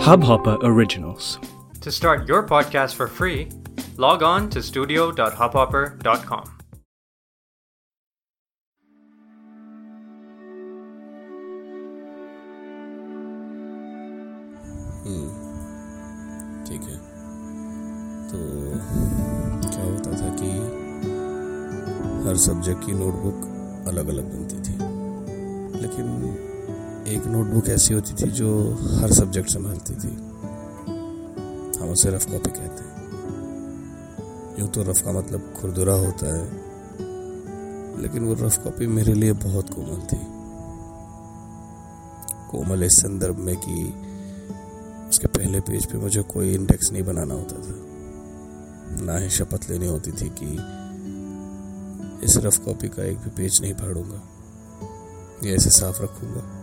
Hubhopper Originals. To start your podcast for free, log on to studio.hubhopper.com. ठीक है तो क्या होता था कि हर सब्जेक्ट की नोटबुक अलग अलग बनती थी लेकिन एक नोटबुक ऐसी होती थी जो हर सब्जेक्ट संभालती थी। हम उसे रफ कॉपी कहते हैं। यूँ तो रफ का मतलब खुरदुरा होता है, लेकिन वो रफ कॉपी मेरे लिए बहुत कोमल थी। कोमल इस संदर्भ में कि उसके पहले पेज पे मुझे कोई इंडेक्स नहीं बनाना होता था। ना ही शपथ लेनी होती थी कि इस रफ कॉपी का एक भी पेज नहीं फाड़ूँगा, या इसे साफ़ रखूँगा।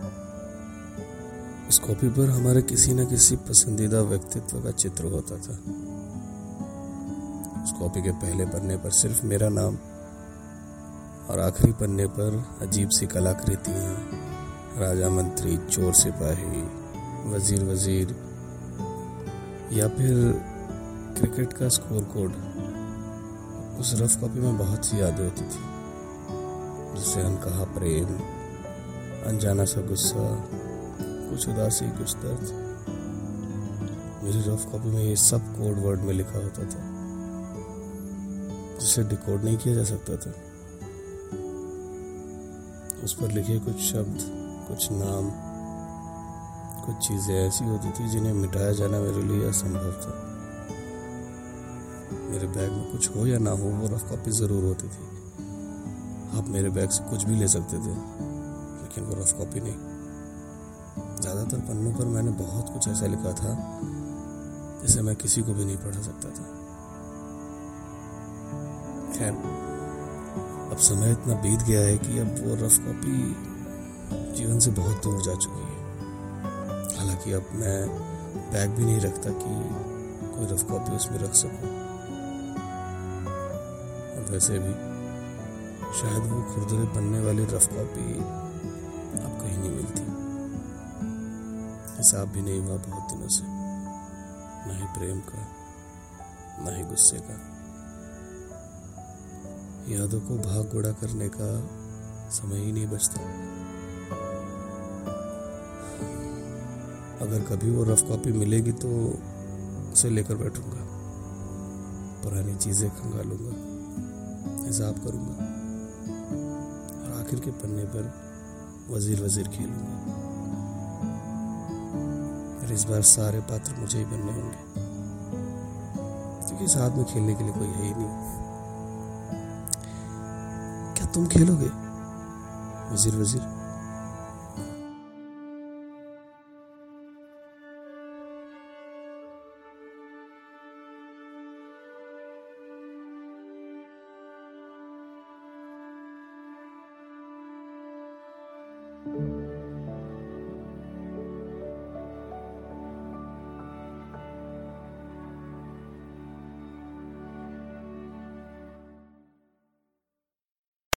उस कॉपी पर हमारे किसी न किसी पसंदीदा व्यक्तित्व का चित्र होता था। उस कॉपी के पहले पन्ने पर सिर्फ़ मेरा नाम और आखिरी पन्ने पर अजीब सी कलाकृतियाँ राजा मंत्री, चोर सिपाही, वज़ीर वज़ीर, या फिर क्रिकेट का स्कोर कोड। उस रफ कॉपी में बहुत सी यादें होती थी, जिससे अनकहा प्रेम, अनजाना सा गुस्सा कुछ उदासी, कुछ दर्द। मेरी रफ कॉपी में ये सब कोड वर्ड में लिखा होता था, जिसे डिकोड नहीं किया जा सकता था। उस पर लिखे कुछ शब्द, कुछ नाम, कुछ चीज़ें ऐसी होती थी जिन्हें मिटाया जाना मेरे लिए असंभव था। मेरे बैग में कुछ हो या ना हो, वो रफ कॉपी ज़रूर होती थी। आप मेरे बैग से कुछ भी ले सकते थे, लेकिन वो रफ कॉपी नहीं। ज़्यादातर पन्नों पर मैंने बहुत कुछ ऐसा लिखा था, जिसे मैं किसी को भी नहीं पढ़ा सकता था। खैर, अब समय इतना बीत गया है कि अब वो रफ कॉपी जीवन से बहुत दूर जा चुकी है। हालाँकि अब मैं बैग भी नहीं रखता कि कोई रफ कॉपी उसमें रख सकूँ। और वैसे भी, शायद वो खुरदरे बनने वाली रफ कॉपी अब कहीं नहीं मिलती। हिसाब भी नहीं हुआ बहुत दिनों से। ना ही प्रेम का, ना ही गुस्से का। यादों को भाग गुड़ा करने का समय ही नहीं बचता। अगर कभी वो रफ कॉपी मिलेगी तो उसे लेकर बैठूँगा। पुरानी चीज़ें खंगालूँगा। हिसाब करूँगा। और आखिर के पन्ने पर वज़ीर वज़ीर खेलूँगा। फिर इस बार सारे पात्र मुझे ही बनने होंगे। क्योंकि तो साथ में खेलने के लिए कोई है ही नहीं। क्या तुम खेलोगे? वज़ीर वज़ीर।